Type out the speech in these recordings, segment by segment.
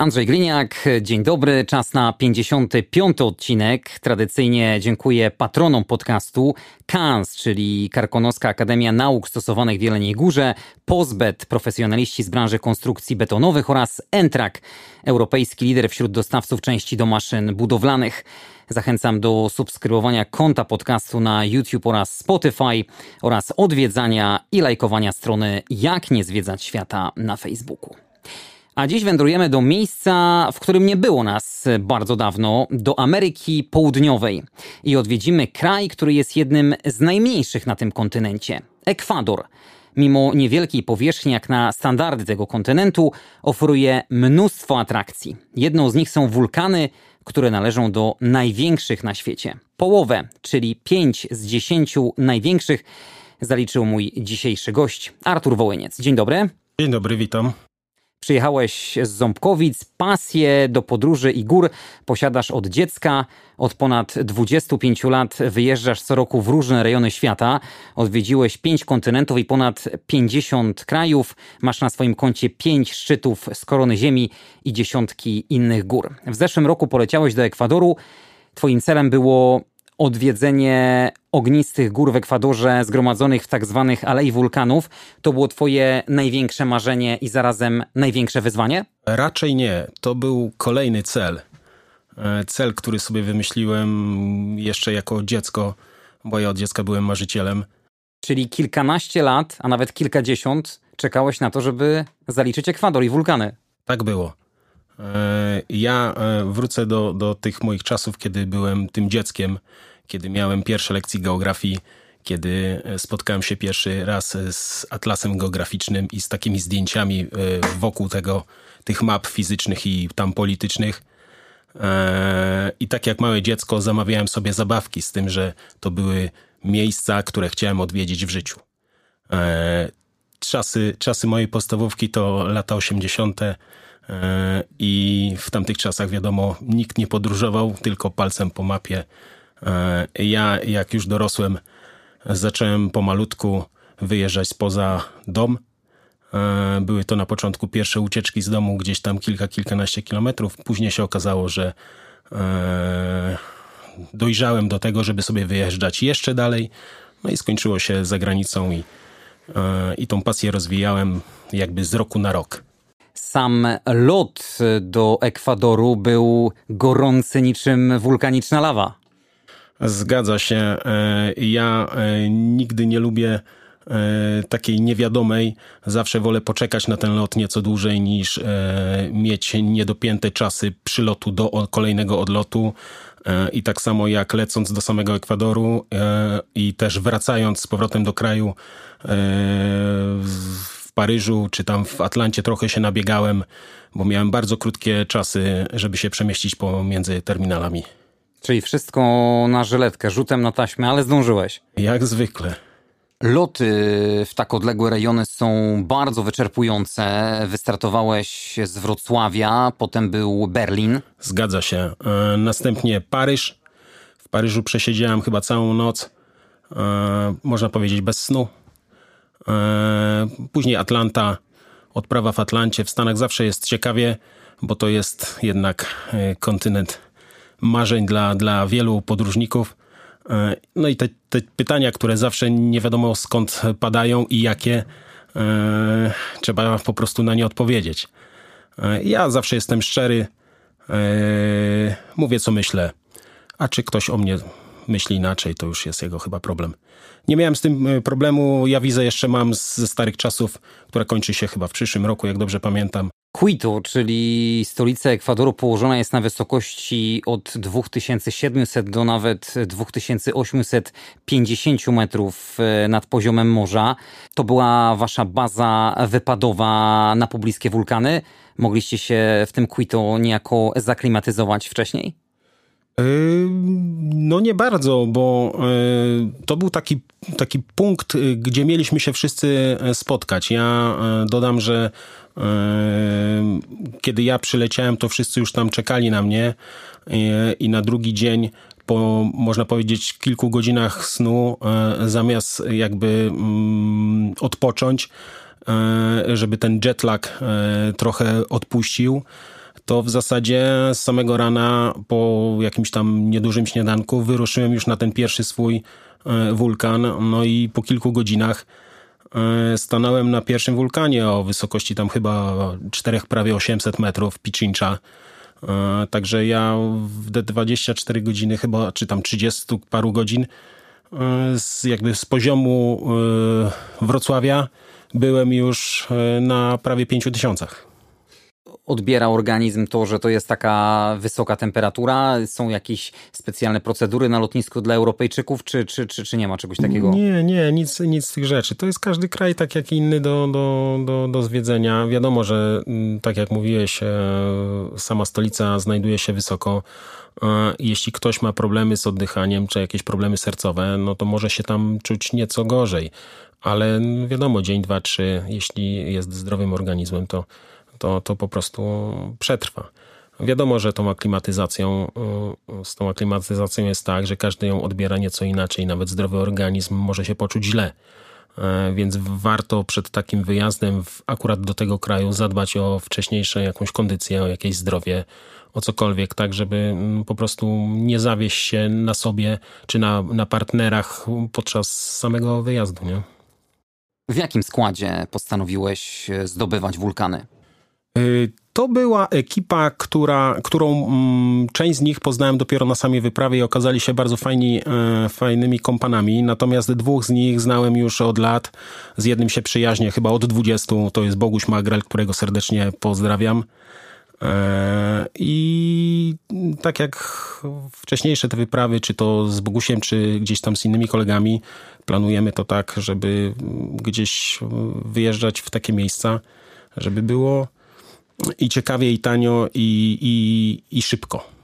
Andrzej Gliniak, dzień dobry. Czas na 55. odcinek. Tradycyjnie dziękuję patronom podcastu KANS, czyli Karkonoska Akademia Nauk Stosowanych w Jeleniej Górze, Pozbet, profesjonaliści z branży konstrukcji betonowych oraz Entrak, europejski lider wśród dostawców części do maszyn budowlanych. Zachęcam do subskrybowania konta podcastu na YouTube oraz Spotify oraz odwiedzania i lajkowania strony Jak nie zwiedzać świata na Facebooku. A dziś wędrujemy do miejsca, w którym nie było nas bardzo dawno, do Ameryki Południowej. I odwiedzimy kraj, który jest jednym z najmniejszych na tym kontynencie Ekwador. Mimo niewielkiej powierzchni, jak na standardy tego kontynentu, oferuje mnóstwo atrakcji. Jedną z nich są wulkany, które należą do największych na świecie. Połowę, czyli 5 z 10 największych, zaliczył mój dzisiejszy gość, Artur Wołyniec. Dzień dobry. Dzień dobry, witam. Przyjechałeś z Ząbkowic, pasję do podróży i gór posiadasz od dziecka. Od ponad 25 lat wyjeżdżasz co roku w różne rejony świata. Odwiedziłeś 5 kontynentów i ponad 50 krajów. Masz na swoim koncie 5 szczytów z korony ziemi i dziesiątki innych gór. W zeszłym roku poleciałeś do Ekwadoru. Twoim celem było odwiedzenie ognistych gór w Ekwadorze zgromadzonych w tak zwanych alei wulkanów to było twoje największe marzenie i zarazem największe wyzwanie? Raczej nie. To był kolejny cel. E, cel, który sobie wymyśliłem jeszcze jako dziecko, bo ja od dziecka byłem marzycielem. Czyli kilkanaście lat, a nawet kilkadziesiąt czekałeś na to, żeby zaliczyć Ekwador i wulkany. Tak było. E, ja e, wrócę do, do tych moich czasów, kiedy byłem tym dzieckiem, kiedy miałem pierwsze lekcje geografii, kiedy e, spotkałem się pierwszy raz z atlasem geograficznym i z takimi zdjęciami wokół tego, tych map fizycznych i tam politycznych. I tak jak małe dziecko zamawiałem sobie zabawki z tym, że to były miejsca, które chciałem odwiedzić w życiu. Czasy, czasy mojej podstawówki to lata 80. E, I w tamtych czasach, wiadomo, nikt nie podróżował, tylko palcem po mapie. E, ja, jak już dorosłem, zacząłem pomalutku wyjeżdżać spoza dom. E, były to na początku pierwsze ucieczki z domu, gdzieś tam kilka, kilkanaście kilometrów. Później się okazało, że dojrzałem do tego, żeby sobie wyjeżdżać jeszcze dalej. No i skończyło się za granicą i, i tą pasję rozwijałem jakby z roku na rok. Sam lot do Ekwadoru był gorący niczym wulkaniczna lawa. Zgadza się. E, ja e, nigdy nie lubię e, takiej niewiadomej. Zawsze wolę poczekać na ten lot nieco dłużej niż mieć niedopięte czasy przylotu do kolejnego odlotu. I tak samo jak lecąc do samego Ekwadoru i też wracając z powrotem do kraju Paryżu czy tam w Atlancie trochę się nabiegałem, bo miałem bardzo krótkie czasy, żeby się przemieścić pomiędzy terminalami. Czyli wszystko na żyletkę, rzutem na taśmę, ale zdążyłeś. Jak zwykle. Loty w tak odległe rejony są bardzo wyczerpujące. Wystartowałeś z Wrocławia, potem był Berlin. Zgadza się. E, następnie Paryż. W Paryżu przesiedziałem chyba całą noc. E, można powiedzieć bez snu. E, później Atlanta, odprawa w Atlancie. W Stanach zawsze jest ciekawie, bo to jest jednak e, kontynent marzeń dla, dla wielu podróżników. E, no i te, te pytania, które zawsze nie wiadomo skąd padają i jakie, trzeba po prostu na nie odpowiedzieć. Ja zawsze jestem szczery, mówię co myślę, a czy ktoś o mnie myśli inaczej, to już jest jego chyba problem. Nie miałem z tym e, problemu. Ja wizę jeszcze mam ze starych czasów, która kończy się chyba w przyszłym roku, jak dobrze pamiętam. Quito, czyli stolica Ekwadoru, położona jest na wysokości od 2700 do nawet 2850 metrów e, nad poziomem morza. To była wasza baza wypadowa na pobliskie wulkany. Mogliście się w tym Quito niejako zaklimatyzować wcześniej? No nie bardzo, bo to był taki, taki punkt, gdzie mieliśmy się wszyscy spotkać. Ja dodam, że kiedy ja przyleciałem, to wszyscy już tam czekali na mnie i na drugi dzień po, można powiedzieć, kilku godzinach snu, zamiast jakby mm, odpocząć, żeby ten jetlag trochę odpuścił, to w zasadzie z samego rana po jakimś tam niedużym śniadanku wyruszyłem już na ten pierwszy swój e, wulkan. No i po kilku godzinach e, stanąłem na pierwszym wulkanie o wysokości tam chyba 4, prawie 800 metrów Pichincha. E, także ja w te 24 godziny chyba, czy tam 30 paru godzin z, jakby z poziomu Wrocławia byłem już na prawie 5000 odbiera organizm to, że to jest taka wysoka temperatura? Są jakieś specjalne procedury na lotnisku dla Europejczyków, czy, czy, czy, czy nie ma czegoś takiego? Nie, nie, nic, nic z tych rzeczy. To jest każdy kraj tak jak inny do, do, do, do zwiedzenia. Wiadomo, że mm, tak jak mówiłeś, e, sama stolica znajduje się wysoko. E, jeśli ktoś ma problemy z oddychaniem, czy jakieś problemy sercowe, no to może się tam czuć nieco gorzej. Ale wiadomo, dzień, dwa, trzy, jeśli jest zdrowym organizmem, to to, to po prostu przetrwa. Wiadomo, że tą aklimatyzacją, y, z tą aklimatyzacją jest tak, że każdy ją odbiera nieco inaczej, nawet zdrowy organizm może się poczuć źle. E, więc warto przed takim wyjazdem w, akurat do tego kraju zadbać o wcześniejszą jakąś kondycję, o jakieś zdrowie, o cokolwiek, tak żeby mm, po prostu nie zawieść się na sobie czy na, na partnerach podczas samego wyjazdu. Nie? W jakim składzie postanowiłeś zdobywać wulkany? Y, to była ekipa, która, którą mm, część z nich poznałem dopiero na samej wyprawie i okazali się bardzo fajni, e, fajnymi kompanami. Natomiast dwóch z nich znałem już od lat. Z jednym się przyjaźnię chyba od 20. To jest Boguś Magrel, którego serdecznie pozdrawiam. E, I tak jak wcześniejsze te wyprawy, czy to z Bogusiem, czy gdzieś tam z innymi kolegami, planujemy to tak, żeby gdzieś wyjeżdżać w takie miejsca, żeby było i ciekawie, i tanio, i, i, i szybko.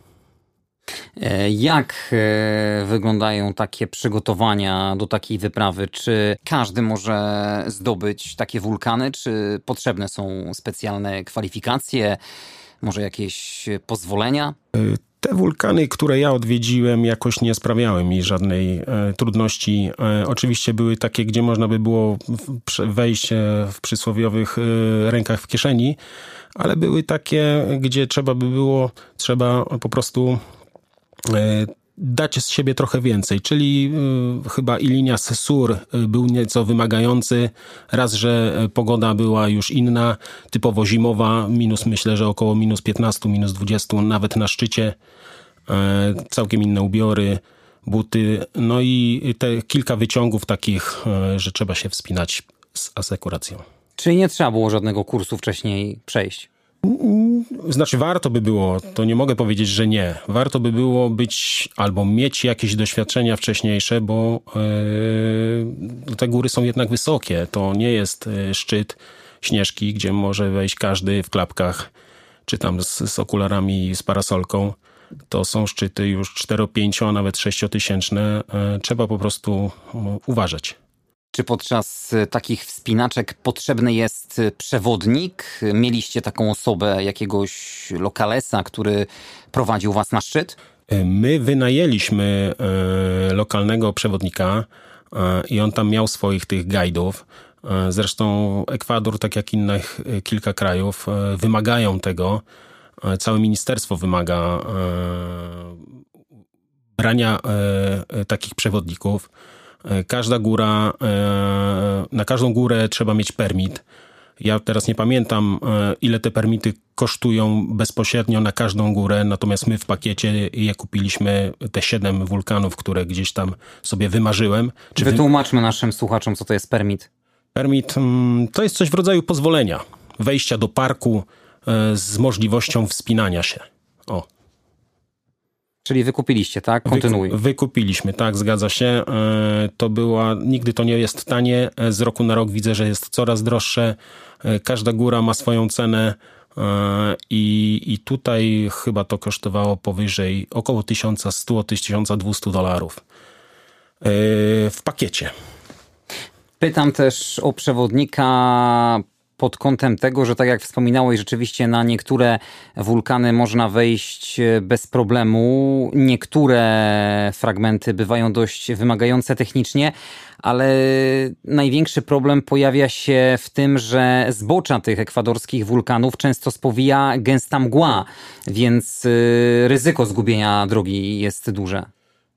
E, jak e, wyglądają takie przygotowania do takiej wyprawy? Czy każdy może zdobyć takie wulkany, czy potrzebne są specjalne kwalifikacje, może jakieś pozwolenia? E, te wulkany, które ja odwiedziłem, jakoś nie sprawiały mi żadnej e, trudności. E, oczywiście były takie, gdzie można by było wejść w przysłowiowych e, rękach w kieszeni, ale były takie, gdzie trzeba by było, trzeba po prostu e, dać z siebie trochę więcej, czyli y, chyba Ilinias Sur y, był nieco wymagający, raz, że pogoda była już inna, typowo zimowa, minus myślę, że około minus 15, minus 20, nawet na szczycie, e, całkiem inne ubiory, buty, no i te kilka wyciągów takich, e, że trzeba się wspinać z asekuracją. Czyli nie trzeba było żadnego kursu wcześniej przejść? Znaczy, warto by było, to nie mogę powiedzieć, że nie. Warto by było być albo mieć jakieś doświadczenia wcześniejsze, bo yy, te góry są jednak wysokie. To nie jest e, szczyt śnieżki, gdzie może wejść każdy w klapkach, czy tam z, z okularami, z parasolką. To są szczyty już 4-5, a nawet 6-tysięczne. Yy, trzeba po prostu uważać. Czy podczas y, takich wspinaczek potrzebny jest y, przewodnik? Mieliście taką osobę, jakiegoś lokalesa, który prowadził was na szczyt? E, my wynajęliśmy e, lokalnego przewodnika e, i on tam miał swoich tych guidów. Zresztą Ekwador, tak jak innych kilka krajów, wymagają tego. Całe ministerstwo wymaga brania takich przewodników. E, każda góra, e, na każdą górę trzeba mieć permit. Ja teraz nie pamiętam, e, ile te permity kosztują bezpośrednio na każdą górę, natomiast my w pakiecie je kupiliśmy, te siedem wulkanów, które gdzieś tam sobie wymarzyłem. Czy Wytłumaczmy naszym słuchaczom, co to jest permit. Permit mm, to jest coś w rodzaju pozwolenia, wejścia do parku z możliwością wspinania się. O. Czyli wykupiliście, tak? Kontynuuj. Wyku, wykupiliśmy, tak, zgadza się. E, to była, nigdy to nie jest tanie. E, z roku na rok widzę, że jest coraz droższe. E, każda góra ma swoją cenę. I, I tutaj chyba to kosztowało powyżej około 1100-1200 dolarów w pakiecie. Pytam też o przewodnika pod kątem tego, że tak jak wspominałeś, rzeczywiście na niektóre wulkany można wejść e, bez problemu. Niektóre fragmenty bywają dość wymagające technicznie, ale największy problem pojawia się w tym, że zbocza tych ekwadorskich wulkanów często spowija gęsta mgła, więc e, ryzyko zgubienia drogi jest duże.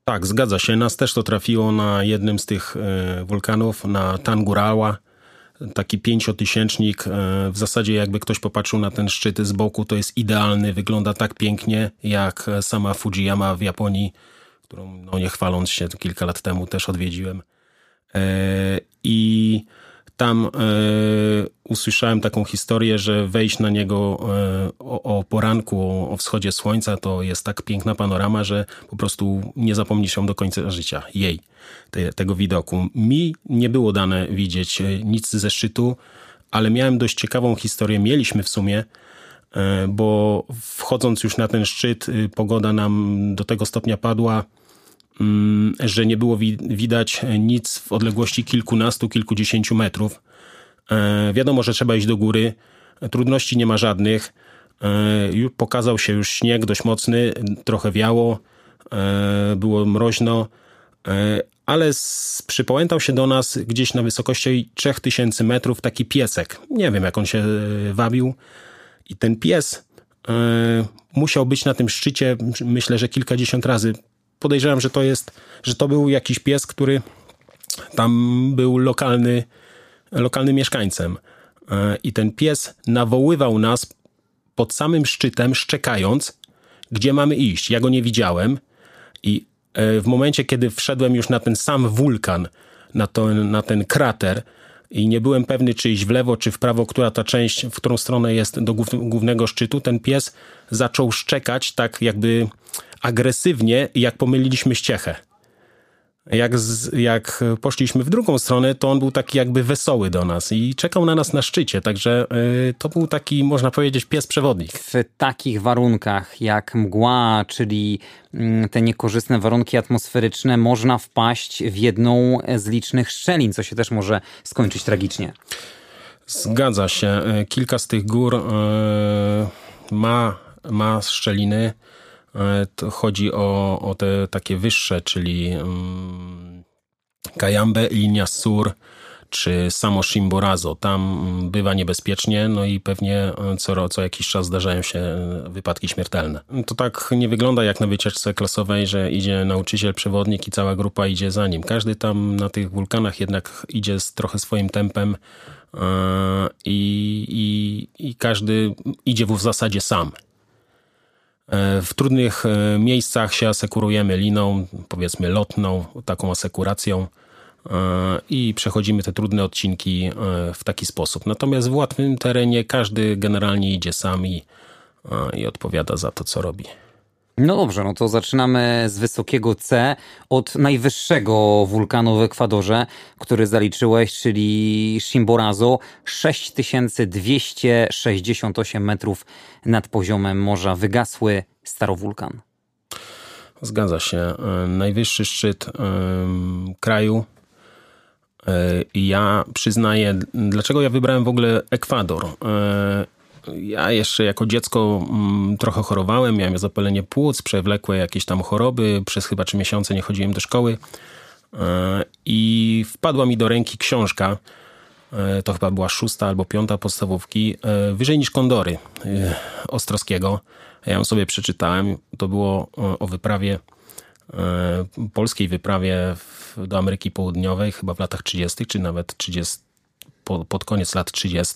Tak, zgadza się. Nas też to trafiło na jednym z tych e, wulkanów, na Tangurała taki pięciotysięcznik. E, w zasadzie jakby ktoś popatrzył na ten szczyt z boku, to jest idealny, wygląda tak pięknie jak sama Fujiyama w Japonii, którą no nie chwaląc się kilka lat temu też odwiedziłem. E, I tam e, usłyszałem taką historię, że wejść na niego e, o, o, poranku, o, o, wschodzie słońca, to jest tak piękna panorama, że po prostu nie zapomnisz ją do końca życia. Jej, te, tego widoku. Mi nie było dane widzieć e, nic ze szczytu, ale miałem dość ciekawą historię. Mieliśmy w sumie, bo wchodząc już na ten szczyt, pogoda nam do tego stopnia padła, że nie było widać nic w odległości kilkunastu, kilkudziesięciu metrów. E, wiadomo, że trzeba iść do góry. Trudności nie ma żadnych. E, pokazał się już śnieg dość mocny, trochę wiało, e, było mroźno, ale przypałętał się do nas gdzieś na wysokości 3000 metrów taki piesek. Nie wiem, jak on się wabił. I ten pies musiał być na tym szczycie, myślę, że kilkadziesiąt razy podejrzewam, że to jest, że to był jakiś pies, który tam był lokalny, lokalnym mieszkańcem. E, I ten pies nawoływał nas pod samym szczytem, szczekając, gdzie mamy iść. Ja go nie widziałem i e, w momencie, kiedy wszedłem już na ten sam wulkan, na, to, na ten krater i nie byłem pewny, czy iść w lewo, czy w prawo, która ta część, w którą stronę jest do głównego szczytu, ten pies zaczął szczekać tak jakby agresywnie, jak pomyliliśmy ściechę. Jak, z, jak poszliśmy w drugą stronę, to on był taki jakby wesoły do nas i czekał na nas na szczycie, także y, to był taki, można powiedzieć, pies przewodnik. W takich warunkach jak mgła, czyli y, te niekorzystne warunki atmosferyczne, można wpaść w jedną z licznych szczelin, co się też może skończyć tragicznie. Zgadza się. Y, kilka z tych gór y, ma, ma szczeliny. E, chodzi o, o te takie wyższe, czyli um, Kajambe, Linia Sur czy samo Shimborazo. Tam mm, bywa niebezpiecznie, no i pewnie e, co, co jakiś czas zdarzają się e, wypadki śmiertelne. To tak nie wygląda jak na wycieczce klasowej, że idzie nauczyciel, przewodnik i cała grupa idzie za nim. Każdy tam na tych wulkanach jednak idzie z trochę swoim tempem i, i, i każdy idzie w zasadzie sam. E, w trudnych e, miejscach się asekurujemy liną, powiedzmy lotną, taką asekuracją e, i przechodzimy te trudne odcinki w taki sposób. Natomiast w łatwym terenie każdy generalnie idzie sam i, i odpowiada za to, co robi. No dobrze, no to zaczynamy z wysokiego C od najwyższego wulkanu w Ekwadorze, który zaliczyłeś, czyli Chimborazo, 6268 metrów nad poziomem morza. Wygasły starowulkan. Zgadza się. E, najwyższy szczyt kraju. E, ja przyznaję, dlaczego ja wybrałem w ogóle Ekwador. Ja jeszcze jako dziecko mm, trochę chorowałem, miałem zapalenie płuc, przewlekłe jakieś tam choroby, przez chyba trzy miesiące nie chodziłem do szkoły e, i wpadła mi do ręki książka, e, to chyba była szósta albo piąta podstawówki, e, Wyżej niż Kondory Ostrowskiego. Ja ją sobie przeczytałem, to było o wyprawie, polskiej wyprawie do Ameryki Południowej, chyba w latach 30., czy nawet 30, pod koniec lat 30.,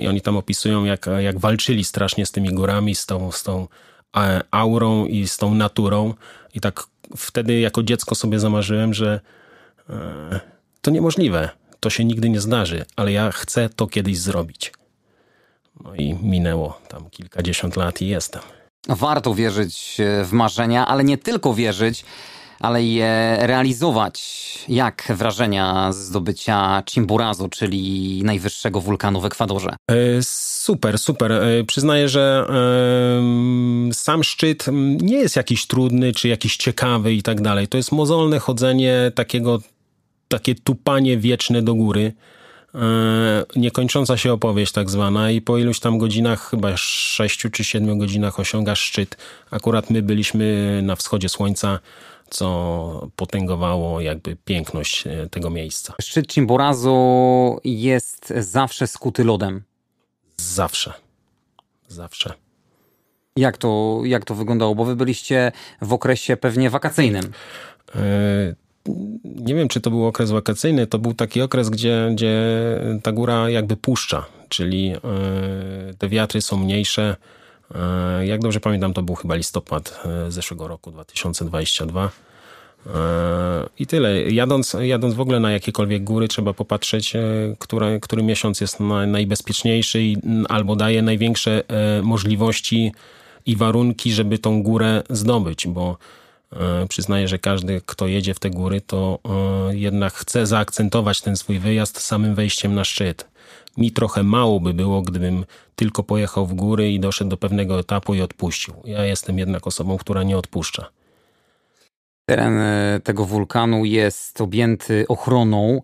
i oni tam opisują, jak, jak walczyli strasznie z tymi górami, z tą, z tą e, aurą i z tą naturą. I tak wtedy jako dziecko sobie zamarzyłem, że e, to niemożliwe, to się nigdy nie zdarzy, ale ja chcę to kiedyś zrobić. No i minęło tam kilkadziesiąt lat i jestem. Warto wierzyć w marzenia, ale nie tylko wierzyć, ale je realizować. Jak wrażenia z zdobycia Chimborazo, czyli najwyższego wulkanu w Ekwadorze? E, super, super. E, przyznaję, że sam szczyt nie jest jakiś trudny, czy jakiś ciekawy i tak dalej. To jest mozolne chodzenie takiego, takie tupanie wieczne do góry. E, niekończąca się opowieść tak zwana i po iluś tam godzinach, chyba 6 czy 7 godzinach osiągasz szczyt. Akurat my byliśmy na wschodzie słońca, co potęgowało jakby piękność e, tego miejsca. Szczyt Chimborazo jest zawsze skuty lodem. Zawsze. Zawsze. Jak to, jak to wyglądało? Bo wy byliście w okresie pewnie wakacyjnym. Yy, nie wiem, czy to był okres wakacyjny, to był taki okres, gdzie, gdzie ta góra jakby puszcza, czyli e, te wiatry są mniejsze. E, jak dobrze pamiętam, to był chyba listopad e, zeszłego roku, 2022. I tyle. Jadąc, jadąc w ogóle na jakiekolwiek góry, trzeba popatrzeć, który, miesiąc jest najbezpieczniejszy albo daje największe możliwości i warunki, żeby tą górę zdobyć, bo E, przyznaję, że każdy, kto jedzie w te góry, to e, jednak chce zaakcentować ten swój wyjazd samym wejściem na szczyt. Mi trochę mało by było, gdybym tylko pojechał w góry i doszedł do pewnego etapu i odpuścił. Ja jestem jednak osobą, która nie odpuszcza. Teren e, tego wulkanu jest objęty ochroną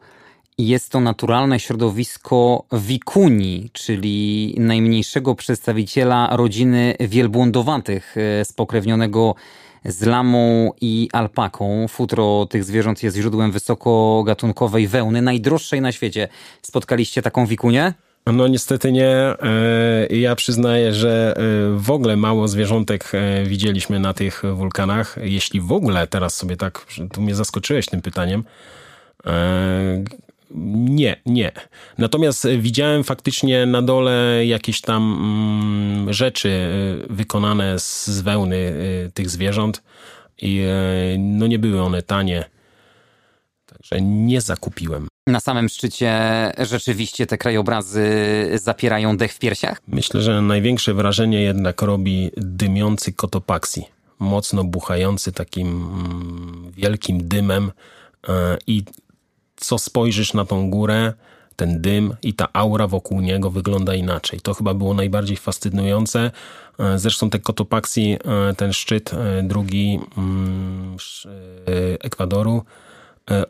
jest to naturalne środowisko wikuni, czyli najmniejszego przedstawiciela rodziny wielbłądowatych spokrewnionego z lamą i alpaką. Futro tych zwierząt jest źródłem wysokogatunkowej wełny, najdroższej na świecie. Spotkaliście taką wikunię? No niestety nie. E, ja przyznaję, że e, w ogóle mało zwierzątek e, widzieliśmy na tych wulkanach. Jeśli w ogóle teraz sobie tak, tu mnie zaskoczyłeś tym pytaniem. Nie, nie. Natomiast widziałem faktycznie na dole jakieś tam mm, rzeczy y, wykonane z wełny y, tych zwierząt i y, no nie były one tanie. Także nie zakupiłem. Na samym szczycie rzeczywiście te krajobrazy zapierają dech w piersiach? Myślę, że największe wrażenie jednak robi dymiący kotopaksi. Mocno buchający takim mm, wielkim dymem i co spojrzysz na tą górę, ten dym i ta aura wokół niego wygląda inaczej. To chyba było najbardziej fascynujące. E, zresztą te Cotopaxi, e, ten szczyt e, drugi mm, Ekwadoru,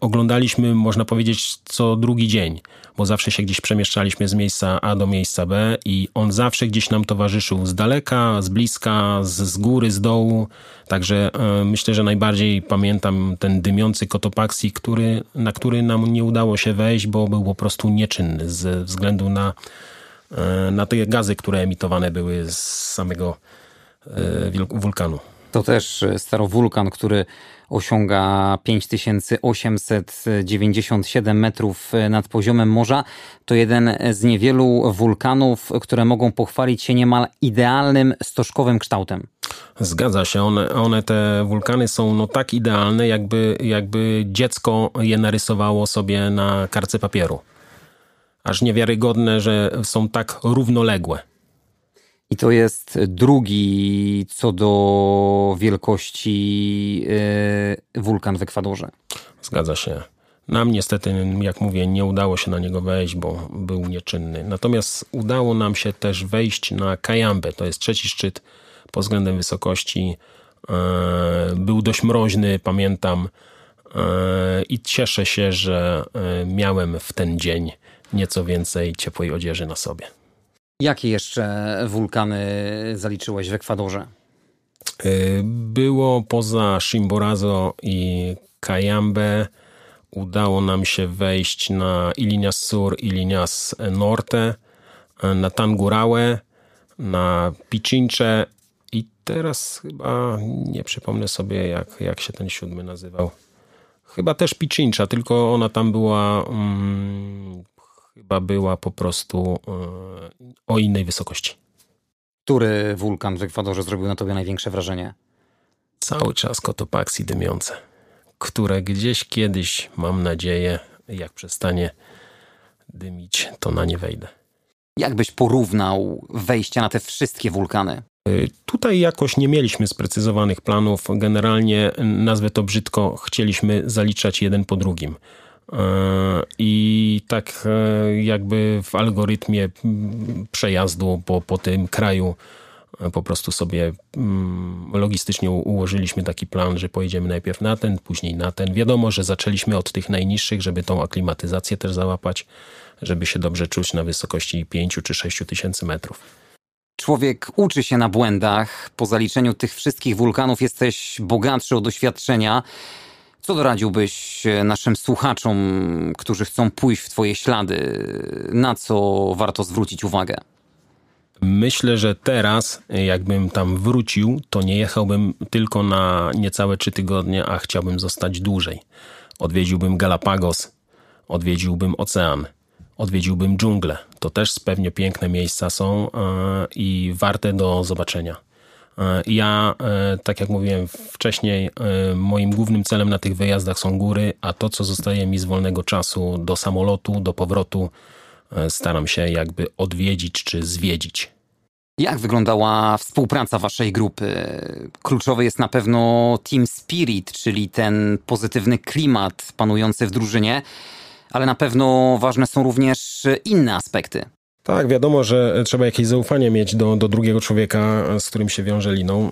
oglądaliśmy, można powiedzieć, co drugi dzień, bo zawsze się gdzieś przemieszczaliśmy z miejsca A do miejsca B i on zawsze gdzieś nam towarzyszył z daleka, z bliska, z, z góry, z dołu. Także e, myślę, że najbardziej pamiętam ten dymiący Kotopaxi, który, na który nam nie udało się wejść, bo był po prostu nieczynny ze względu na, e, na te gazy, które emitowane były z samego wulkanu. To też starowulkan, który osiąga 5897 metrów nad poziomem morza. To jeden z niewielu wulkanów, które mogą pochwalić się niemal idealnym stożkowym kształtem. Zgadza się, one, one te wulkany są no tak idealne, jakby, jakby dziecko je narysowało sobie na karce papieru. Aż niewiarygodne, że są tak równoległe. I to jest drugi co do wielkości yy, wulkan w Ekwadorze. Zgadza się. Nam niestety, jak mówię, nie udało się na niego wejść, bo był nieczynny. Natomiast udało nam się też wejść na Kajambę. To jest trzeci szczyt pod względem wysokości. Yy, był dość mroźny, pamiętam. Yy, I cieszę się, że miałem w ten dzień nieco więcej ciepłej odzieży na sobie. Jakie jeszcze wulkany zaliczyłeś w Ekwadorze? Y, było poza Chimborazo i Cayambe. Udało nam się wejść na Ilinas Sur, Ilinas Norte, na Tangurałę, na Pichinche i teraz chyba nie przypomnę sobie, jak, jak się ten siódmy nazywał. Chyba też Pichincha, tylko ona tam była mm, chyba była po prostu e, o innej wysokości. Który wulkan w Ekwadorze zrobił na tobie największe wrażenie? Cały czas Cotopaxi dymiące, które gdzieś kiedyś, mam nadzieję, jak przestanie dymić, to na nie wejdę. Jak byś porównał wejścia na te wszystkie wulkany? Tutaj jakoś nie mieliśmy sprecyzowanych planów. Generalnie, nazwę to brzydko, chcieliśmy zaliczać jeden po drugim. I tak jakby w algorytmie przejazdu po, po tym kraju po prostu sobie mm, logistycznie ułożyliśmy taki plan, że pojedziemy najpierw na ten, później na ten. Wiadomo, że zaczęliśmy od tych najniższych, żeby tą aklimatyzację też załapać, żeby się dobrze czuć na wysokości 5 czy 6 tysięcy metrów. Człowiek uczy się na błędach. Po zaliczeniu tych wszystkich wulkanów jesteś bogatszy o doświadczenia. Co doradziłbyś naszym słuchaczom, którzy chcą pójść w Twoje ślady? Na co warto zwrócić uwagę? Myślę, że teraz, jakbym tam wrócił, to nie jechałbym tylko na niecałe trzy tygodnie, a chciałbym zostać dłużej. Odwiedziłbym Galapagos, odwiedziłbym ocean, odwiedziłbym dżunglę. To też pewnie piękne miejsca są e, i warte do zobaczenia. E, ja, e, tak jak mówiłem wcześniej, moim głównym celem na tych wyjazdach są góry, a to, co zostaje mi z wolnego czasu do samolotu, do powrotu, staram się jakby odwiedzić czy zwiedzić. Jak wyglądała współpraca waszej grupy? Kluczowy jest na pewno team spirit, czyli ten pozytywny klimat panujący w drużynie, ale na pewno ważne są również inne aspekty. Tak, wiadomo, że trzeba jakieś zaufanie mieć do, do drugiego człowieka, z którym się wiąże liną.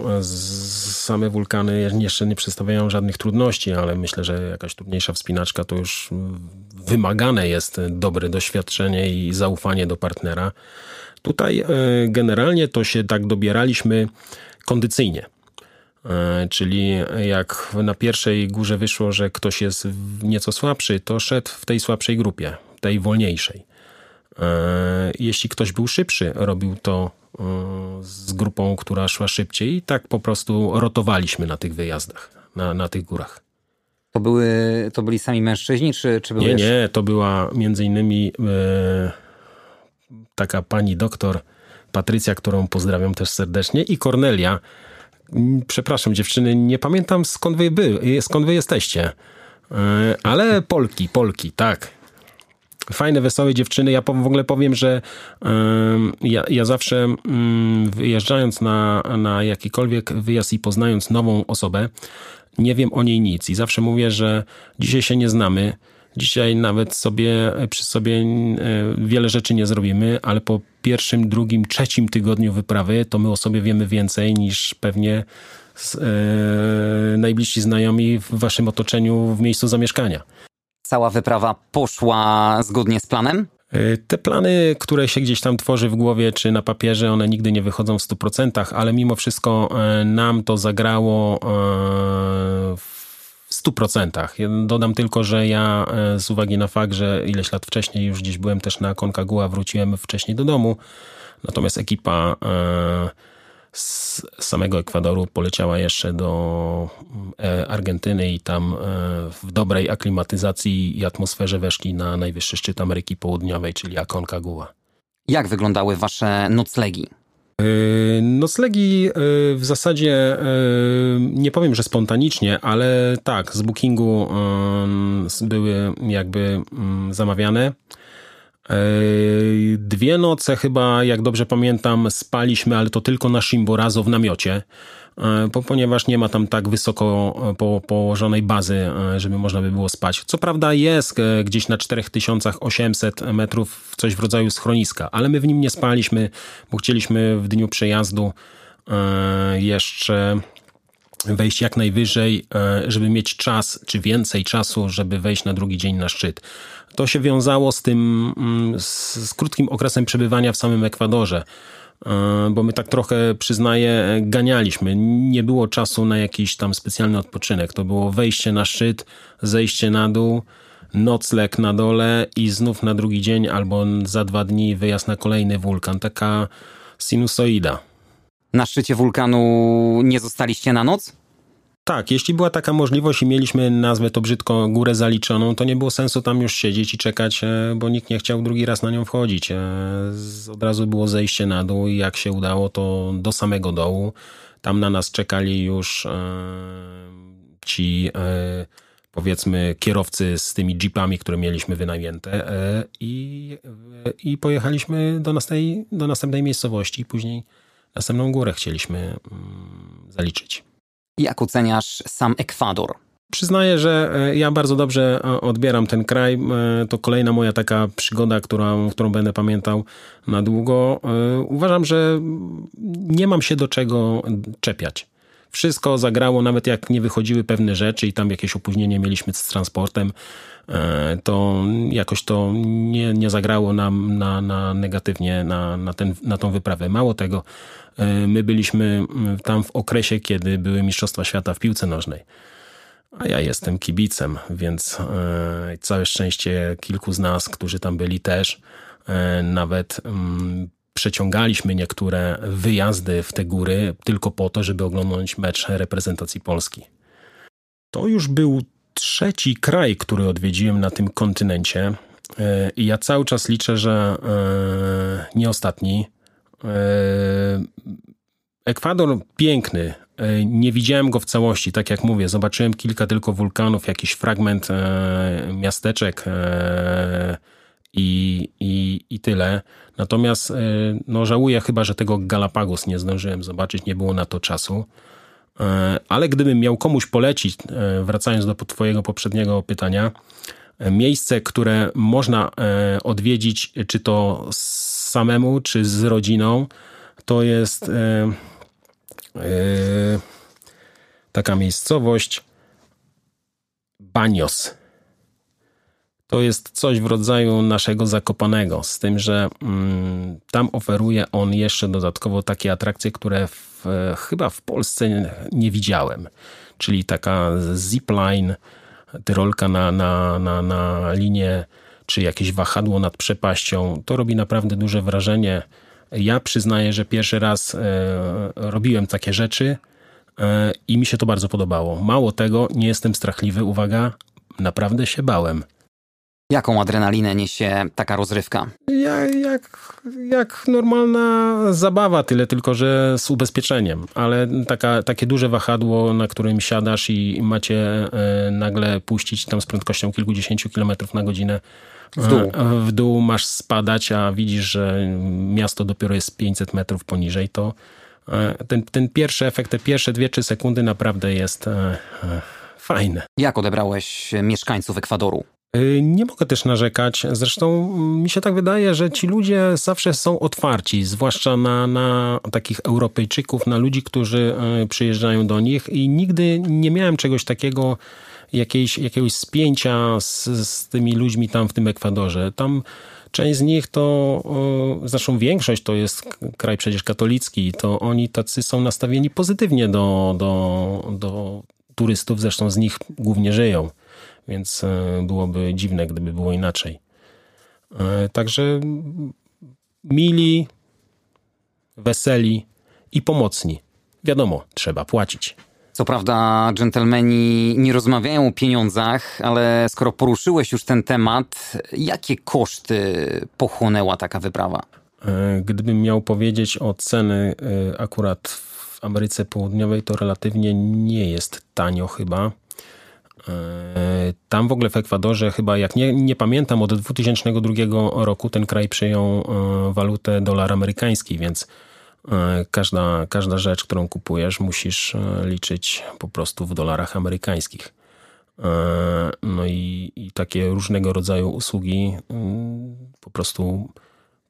Same wulkany jeszcze nie przedstawiają żadnych trudności, ale myślę, że jakaś trudniejsza wspinaczka to już wymagane jest dobre doświadczenie i zaufanie do partnera. Tutaj e, generalnie to się tak dobieraliśmy kondycyjnie. E, czyli jak na pierwszej górze wyszło, że ktoś jest nieco słabszy, to szedł w tej słabszej grupie, tej wolniejszej. E, jeśli ktoś był szybszy, robił to z grupą, która szła szybciej i tak po prostu rotowaliśmy na tych wyjazdach, na, na tych górach. To, były, to byli sami mężczyźni, czy, czy były Nie, nie, to była między innymi e, taka pani doktor Patrycja, którą pozdrawiam też serdecznie i Kornelia. Przepraszam dziewczyny, nie pamiętam skąd wy, by, skąd wy jesteście. E, ale Polki, Polki, tak. Fajne, wesołe dziewczyny. Ja w ogóle powiem, że ja, ja zawsze mm, wyjeżdżając na, na jakikolwiek wyjazd i poznając nową osobę, nie wiem o niej nic. I zawsze mówię, że dzisiaj się nie znamy. Dzisiaj nawet sobie przy sobie e, wiele rzeczy nie zrobimy, ale po pierwszym, drugim, trzecim tygodniu wyprawy to my o sobie wiemy więcej niż pewnie z, e, najbliżsi znajomi w waszym otoczeniu w miejscu zamieszkania. Cała wyprawa poszła zgodnie z planem? E, te plany, które się gdzieś tam tworzy w głowie czy na papierze, one nigdy nie wychodzą w 100%, ale mimo wszystko e, nam to zagrało e, w 100%. Dodam tylko, że ja z uwagi na fakt, że ileś lat wcześniej już gdzieś byłem też na Concagua, wróciłem wcześniej do domu, natomiast ekipa z samego Ekwadoru poleciała jeszcze do e, Argentyny i tam e, w dobrej aklimatyzacji i atmosferze weszli na najwyższy szczyt Ameryki Południowej, czyli Aconcagua. Jak wyglądały wasze noclegi? E, noclegi w zasadzie nie powiem, że spontanicznie, ale tak, z bookingu były jakby zamawiane. Dwie noce chyba, jak dobrze pamiętam, spaliśmy, ale to tylko na Shimborazo w namiocie, ponieważ nie ma tam tak wysoko po, położonej bazy, żeby można by było spać. Co prawda jest gdzieś na 4800 metrów coś w rodzaju schroniska, ale my w nim nie spaliśmy, bo chcieliśmy w dniu przejazdu jeszcze wejść jak najwyżej, żeby mieć czas, czy więcej czasu, żeby wejść na drugi dzień na szczyt. To się wiązało z tym, mm, z, z krótkim okresem przebywania w samym Ekwadorze e, bo my tak trochę, przyznaję, ganialiśmy. Nie było czasu na jakiś tam specjalny odpoczynek. To było wejście na szczyt, zejście na dół, nocleg na dole i znów na drugi dzień albo za dwa dni wyjazd na kolejny wulkan. Taka sinusoida. Na szczycie wulkanu nie zostaliście na noc? Tak, jeśli była taka możliwość i mieliśmy, nazwę to brzydko, górę zaliczoną, to nie było sensu tam już siedzieć i czekać, e, bo nikt nie chciał drugi raz na nią wchodzić. E, od razu było zejście na dół i jak się udało, to do samego dołu. Tam na nas czekali już e, ci powiedzmy kierowcy z tymi jeepami, które mieliśmy wynajęte i, i pojechaliśmy do następnej, do następnej miejscowości. Później następną górę chcieliśmy mm, zaliczyć. Jak oceniasz sam Ekwador? Przyznaję, że e, ja bardzo dobrze e, odbieram ten kraj. E, to kolejna moja taka przygoda, którą, którą będę pamiętał na długo. Uważam, że nie mam się do czego czepiać. Wszystko zagrało, nawet jak nie wychodziły pewne rzeczy i tam jakieś opóźnienie mieliśmy z transportem, to jakoś to nie, nie zagrało nam na, na negatywnie na, na, ten, na tą wyprawę. Mało tego, my byliśmy tam w okresie, kiedy były Mistrzostwa Świata w piłce nożnej a ja jestem kibicem, więc e, całe szczęście kilku z nas, którzy tam byli też, e, nawet mm, przeciągaliśmy niektóre wyjazdy w te góry tylko po to, żeby oglądać mecz reprezentacji Polski. To już był trzeci kraj, który odwiedziłem na tym kontynencie e, i ja cały czas liczę, że nie ostatni. Ekwador piękny, E, nie widziałem go w całości, tak jak mówię, zobaczyłem kilka tylko wulkanów, jakiś fragment e, miasteczek e, i, tyle. Natomiast e, no, żałuję chyba, że tego Galapagos nie zdążyłem zobaczyć, nie było na to czasu. E, ale gdybym miał komuś polecić, e, wracając do twojego poprzedniego pytania, miejsce, które można odwiedzić, czy to samemu, czy z rodziną, to jest taka miejscowość Banios. To jest coś w rodzaju naszego Zakopanego, z tym, że mm, tam oferuje on jeszcze dodatkowo takie atrakcje, które w, chyba w Polsce nie widziałem. Czyli taka zipline, tyrolka na, na, na, na linię, czy jakieś wahadło nad przepaścią. To robi naprawdę duże wrażenie. Ja przyznaję, że pierwszy raz e, robiłem takie rzeczy e, i mi się to bardzo podobało. Mało tego, nie jestem strachliwy, uwaga, naprawdę się bałem. Jaką adrenalinę niesie taka rozrywka? Jak, jak, jak normalna zabawa, tyle tylko, że z ubezpieczeniem. Ale taka, takie duże wahadło, na którym siadasz i macie e, nagle puścić tam z prędkością kilkudziesięciu kilometrów na godzinę w dół. w dół masz spadać, a widzisz, że miasto dopiero jest 500 metrów poniżej, to e, ten, ten pierwszy efekt, te pierwsze 2-3 sekundy naprawdę jest e, e, fajny. Jak odebrałeś mieszkańców Ekwadoru? Nie mogę też narzekać. Zresztą mi się tak wydaje, że ci ludzie zawsze są otwarci, zwłaszcza na, na takich Europejczyków, na ludzi, którzy przyjeżdżają do nich i nigdy nie miałem czegoś takiego, jakiejś, jakiegoś spięcia z, z tymi ludźmi tam w tym Ekwadorze. Tam część z nich to, zresztą większość to jest kraj przecież katolicki, to oni tacy są nastawieni pozytywnie do, do, do turystów, zresztą z nich głównie żyją, więc e, byłoby dziwne, gdyby było inaczej. E, także mili, weseli i pomocni. Wiadomo, trzeba płacić. Co prawda, dżentelmeni nie rozmawiają o pieniądzach, ale skoro poruszyłeś już ten temat, jakie koszty pochłonęła taka wyprawa? E, gdybym miał powiedzieć o ceny akurat w Ameryce Południowej, to relatywnie nie jest tanio chyba. E, tam w ogóle w Ekwadorze chyba, jak nie, nie pamiętam, od 2002 roku ten kraj przyjął walutę dolar amerykański, więc E, każda, każda rzecz, którą kupujesz, musisz e, liczyć po prostu w dolarach amerykańskich. E, no i, i takie różnego rodzaju usługi mm, po prostu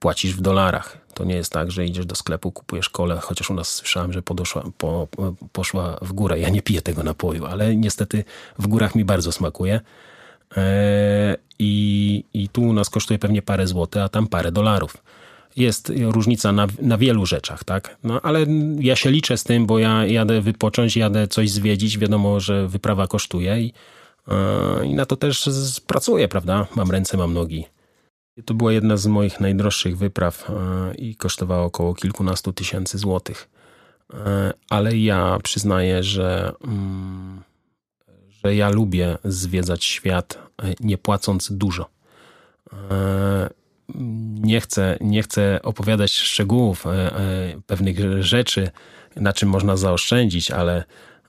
płacisz w dolarach. To nie jest tak, że idziesz do sklepu, kupujesz kole, chociaż u nas słyszałem, że podeszła, po, poszła w górę. Ja nie piję tego napoju, ale niestety w górach mi bardzo smakuje. I, I tu u nas kosztuje pewnie parę złotych, a tam parę dolarów jest różnica na, na wielu rzeczach, tak? No ale ja się liczę z tym, bo ja jadę wypocząć, jadę coś zwiedzić, wiadomo, że wyprawa kosztuje i, yy, i na to też pracuję, prawda? Mam ręce, mam nogi. To była jedna z moich najdroższych wypraw yy, i kosztowała około kilkunastu tysięcy złotych. Yy, ale ja przyznaję, że, mm, że ja lubię zwiedzać świat nie płacąc dużo nie chcę, nie chcę opowiadać szczegółów e, e, pewnych rzeczy, na czym można zaoszczędzić, ale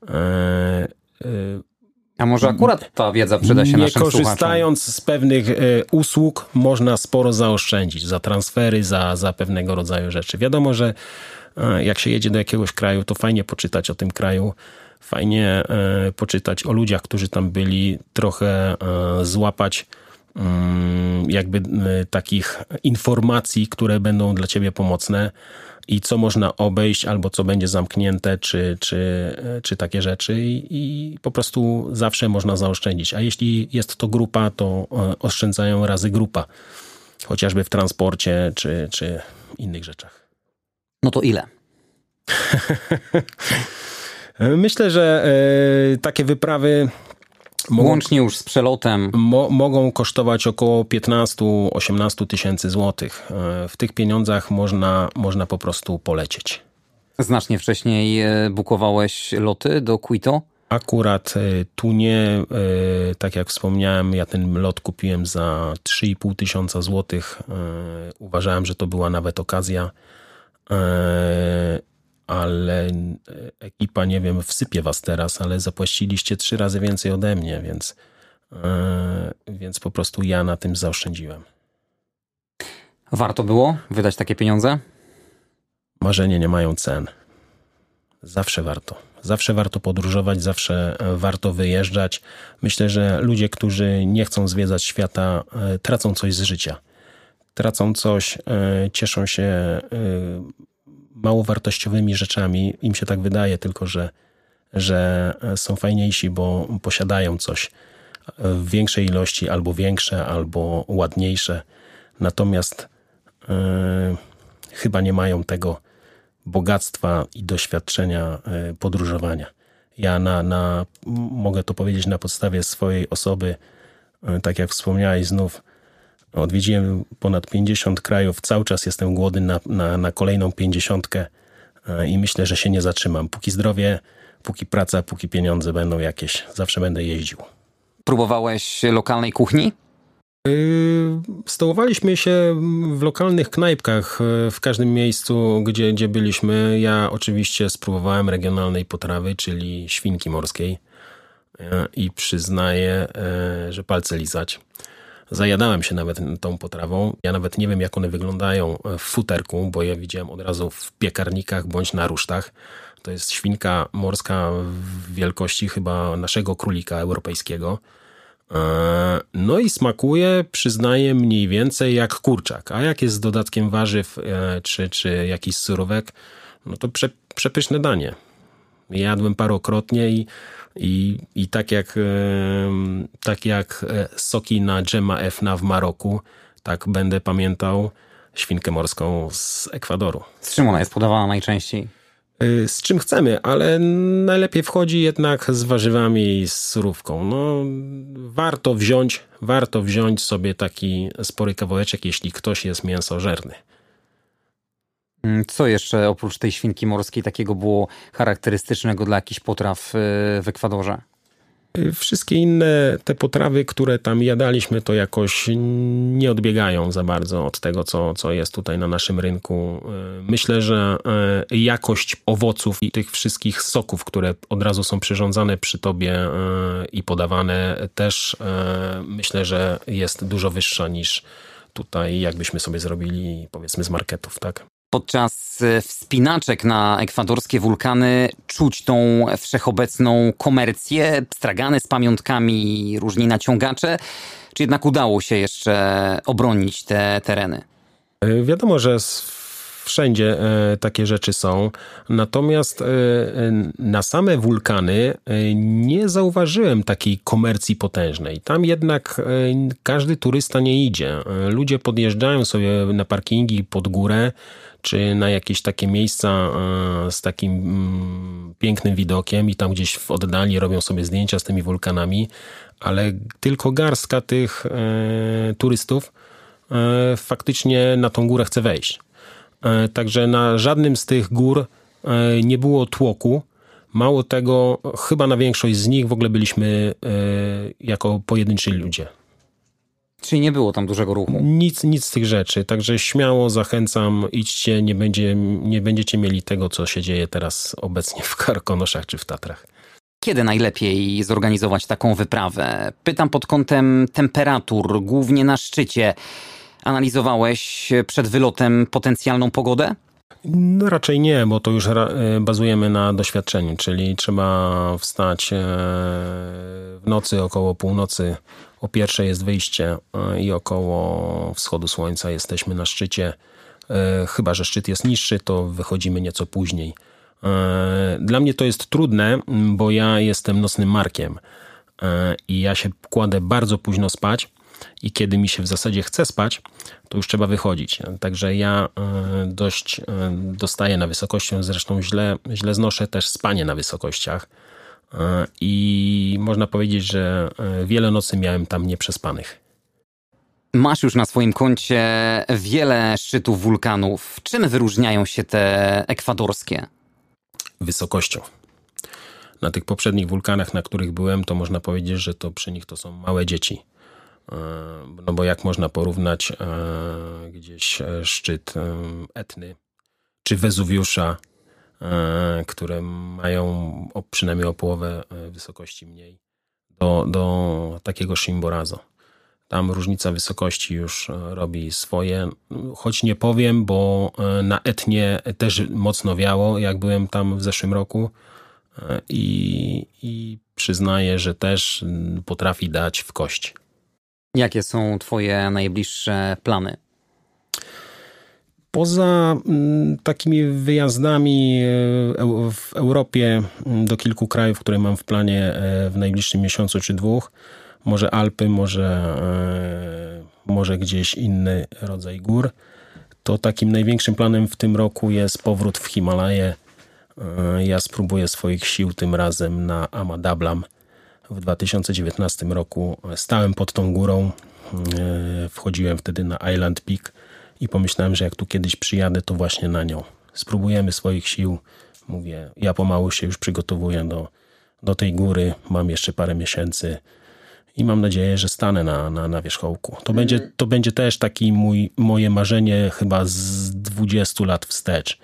e, A może akurat ta wiedza przyda się nie naszym korzystając słuchaczom? z pewnych y, usług, można sporo zaoszczędzić za transfery, za, za pewnego rodzaju rzeczy. Wiadomo, że y, jak się jedzie do jakiegoś kraju, to fajnie poczytać o tym kraju, fajnie y, poczytać o ludziach, którzy tam byli, trochę złapać mm, jakby takich informacji, które będą dla ciebie pomocne i co można obejść, albo co będzie zamknięte, czy, czy, czy takie rzeczy, I, i po prostu zawsze można zaoszczędzić. A jeśli jest to grupa, to e, oszczędzają razy grupa, chociażby w transporcie, czy, czy innych rzeczach. No to ile? Myślę, że e, takie wyprawy Mogą, Łącznie już z przelotem. Mo, mogą kosztować około 15-18 tysięcy złotych. E, w tych pieniądzach można, można po prostu polecieć. Znacznie wcześniej e, bukowałeś loty do Quito? Akurat e, tu nie, tak jak wspomniałem, ja ten lot kupiłem za 3,5 tysiąca złotych. Uważałem, że to była nawet okazja ale e, ekipa, nie wiem, wsypie was teraz, ale zapłaciliście trzy razy więcej ode mnie, więc, e, więc po prostu ja na tym zaoszczędziłem. Warto było wydać takie pieniądze? Marzenie nie mają cen. Zawsze warto. Zawsze warto podróżować, zawsze e, warto wyjeżdżać. Myślę, że ludzie, którzy nie chcą zwiedzać świata, tracą coś z życia. Tracą coś, cieszą się mało wartościowymi rzeczami. Im się tak wydaje, tylko że, że są fajniejsi, bo posiadają coś w większej ilości, albo większe, albo ładniejsze. Natomiast yy, chyba nie mają tego bogactwa i doświadczenia yy, podróżowania. Ja na, na, mogę to powiedzieć na podstawie swojej osoby, yy, tak jak wspomniałeś znów, Odwiedziłem ponad 50 krajów, cały czas jestem głodny na, na, na kolejną 50 e, i myślę, że się nie zatrzymam. Póki zdrowie, póki praca, póki pieniądze będą jakieś, zawsze będę jeździł. Próbowałeś lokalnej kuchni? Yy, stołowaliśmy się w lokalnych knajpkach e, w każdym miejscu, gdzie, gdzie byliśmy. Ja oczywiście spróbowałem regionalnej potrawy, czyli świnki morskiej e, i przyznaję, że palce lizać. Zajadałem się nawet tą potrawą. Ja nawet nie wiem, jak one wyglądają w futerku, bo ja widziałem od razu w piekarnikach bądź na rusztach. To jest świnka morska w wielkości chyba naszego królika europejskiego. E, no i smakuje, przyznaję, mniej więcej jak kurczak. A jak jest z dodatkiem warzyw e, czy, czy jakiś surówek, no to prze, przepyszne danie. Jadłem parokrotnie i i, i tak, jak, tak jak e, soki na Dżema Efna w Maroku, tak będę pamiętał świnkę morską z Ekwadoru. Z czym ona jest podawana najczęściej? E, z czym chcemy, ale najlepiej wchodzi jednak z warzywami i z surówką. No, warto wziąć, warto wziąć sobie taki spory kawałeczek, jeśli ktoś jest mięsożerny. Mm, co jeszcze oprócz tej świnki morskiej takiego było charakterystycznego dla jakichś potraw y, w Ekwadorze? Y, wszystkie inne te potrawy, które tam jadaliśmy, to jakoś nie odbiegają za bardzo od tego, co, co jest tutaj na naszym rynku. Y, myślę, że jakość owoców i tych wszystkich soków, które od razu są przyrządzane przy tobie i podawane, też myślę, że jest dużo wyższa niż tutaj, jakbyśmy sobie zrobili, powiedzmy, z marketów, tak? Podczas e, wspinaczek na ekwadorskie wulkany czuć tą wszechobecną komercję, stragany z pamiątkami, różni naciągacze. Czy jednak udało się jeszcze obronić te tereny? E, wiadomo, że wszędzie e, takie rzeczy są. Natomiast na same wulkany nie zauważyłem takiej komercji potężnej. Tam jednak każdy turysta nie idzie. Ludzie podjeżdżają sobie na parkingi pod górę czy na jakieś takie miejsca e, z takim mm, pięknym widokiem i tam gdzieś w oddali robią sobie zdjęcia z tymi wulkanami, ale tylko garstka tych e, turystów e, faktycznie na tą górę chce wejść. Także na żadnym z tych gór nie było tłoku. Mało tego, chyba na większość z nich w ogóle byliśmy jako pojedynczy ludzie. Czyli nie było tam dużego ruchu? Nic, nic z tych rzeczy. Także śmiało zachęcam, idźcie, nie, będzie, nie będziecie mieli tego, co się dzieje teraz obecnie w Karkonoszach czy w Tatrach. Kiedy najlepiej zorganizować taką wyprawę? Pytam pod kątem temperatur, głównie na szczycie. Analizowałeś przed wylotem potencjalną pogodę? No raczej nie, bo to już bazujemy na doświadczeniu, czyli trzeba wstać e, w nocy około północy. O pierwszej jest wyjście e, i około wschodu słońca jesteśmy na szczycie. E, chyba, że szczyt jest niższy, to wychodzimy nieco później. Dla mnie to jest trudne, bo ja jestem nocnym markiem i ja się kładę bardzo późno spać i kiedy mi się w zasadzie chce spać, to już trzeba wychodzić. Także ja e, dość e, dostaję na wysokością, zresztą źle, źle znoszę też spanie na wysokościach. E, I można powiedzieć, że wiele nocy miałem tam nieprzespanych. Masz już na swoim koncie wiele szczytów wulkanów. Czym wyróżniają się te ekwadorskie? Wysokością. Na tych poprzednich wulkanach, na których byłem, to można powiedzieć, że to przy nich to są małe dzieci. E, no bo jak można porównać e, gdzieś e, szczyt Etny czy Wezuwiusza, które mają przynajmniej o połowę wysokości mniej, do, do takiego Shimborazo. Tam różnica wysokości już robi swoje. Choć nie powiem, bo na Etnie też mocno wiało, jak byłem tam w zeszłym roku. I, i przyznaję, że też potrafi dać w kość. Jakie są Twoje najbliższe plany? Poza mm, takimi wyjazdami e, w Europie mm, do kilku krajów, które mam w planie e, w najbliższym miesiącu czy dwóch, może Alpy, może, e, może gdzieś inny rodzaj gór, to takim największym planem w tym roku jest powrót w Himalaje. Ja spróbuję swoich sił tym razem na Amadablam w 2019 roku stałem pod tą górą. Wchodziłem wtedy na Island Peak i pomyślałem, że jak tu kiedyś przyjadę, to właśnie na nią. Spróbujemy swoich sił. Mówię, ja pomału się już przygotowuję do, do tej góry. Mam jeszcze parę miesięcy i mam nadzieję, że stanę na, na, na wierzchołku. To, będzie, to będzie też taki mój, moje marzenie chyba z 20 lat wstecz.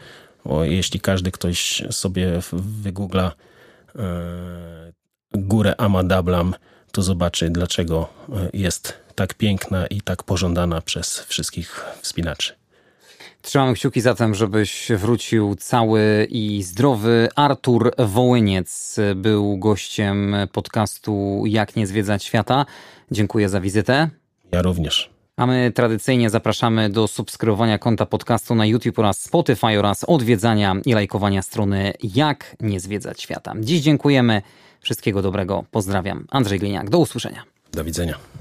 Bo jeśli każdy ktoś sobie wygoogla e, górę Amadablam, to zobaczy, dlaczego e, jest tak piękna i tak pożądana przez wszystkich wspinaczy. Trzymamy kciuki zatem, żebyś wrócił cały i zdrowy. Artur Wołyniec był gościem podcastu Jak nie zwiedzać świata. Dziękuję za wizytę. Ja również. A my tradycyjnie zapraszamy do subskrybowania konta podcastu na YouTube oraz Spotify oraz odwiedzania i lajkowania strony Jak nie zwiedzać świata. Dziś dziękujemy. Wszystkiego dobrego. Pozdrawiam. Andrzej Gliniak. Do usłyszenia. Do widzenia.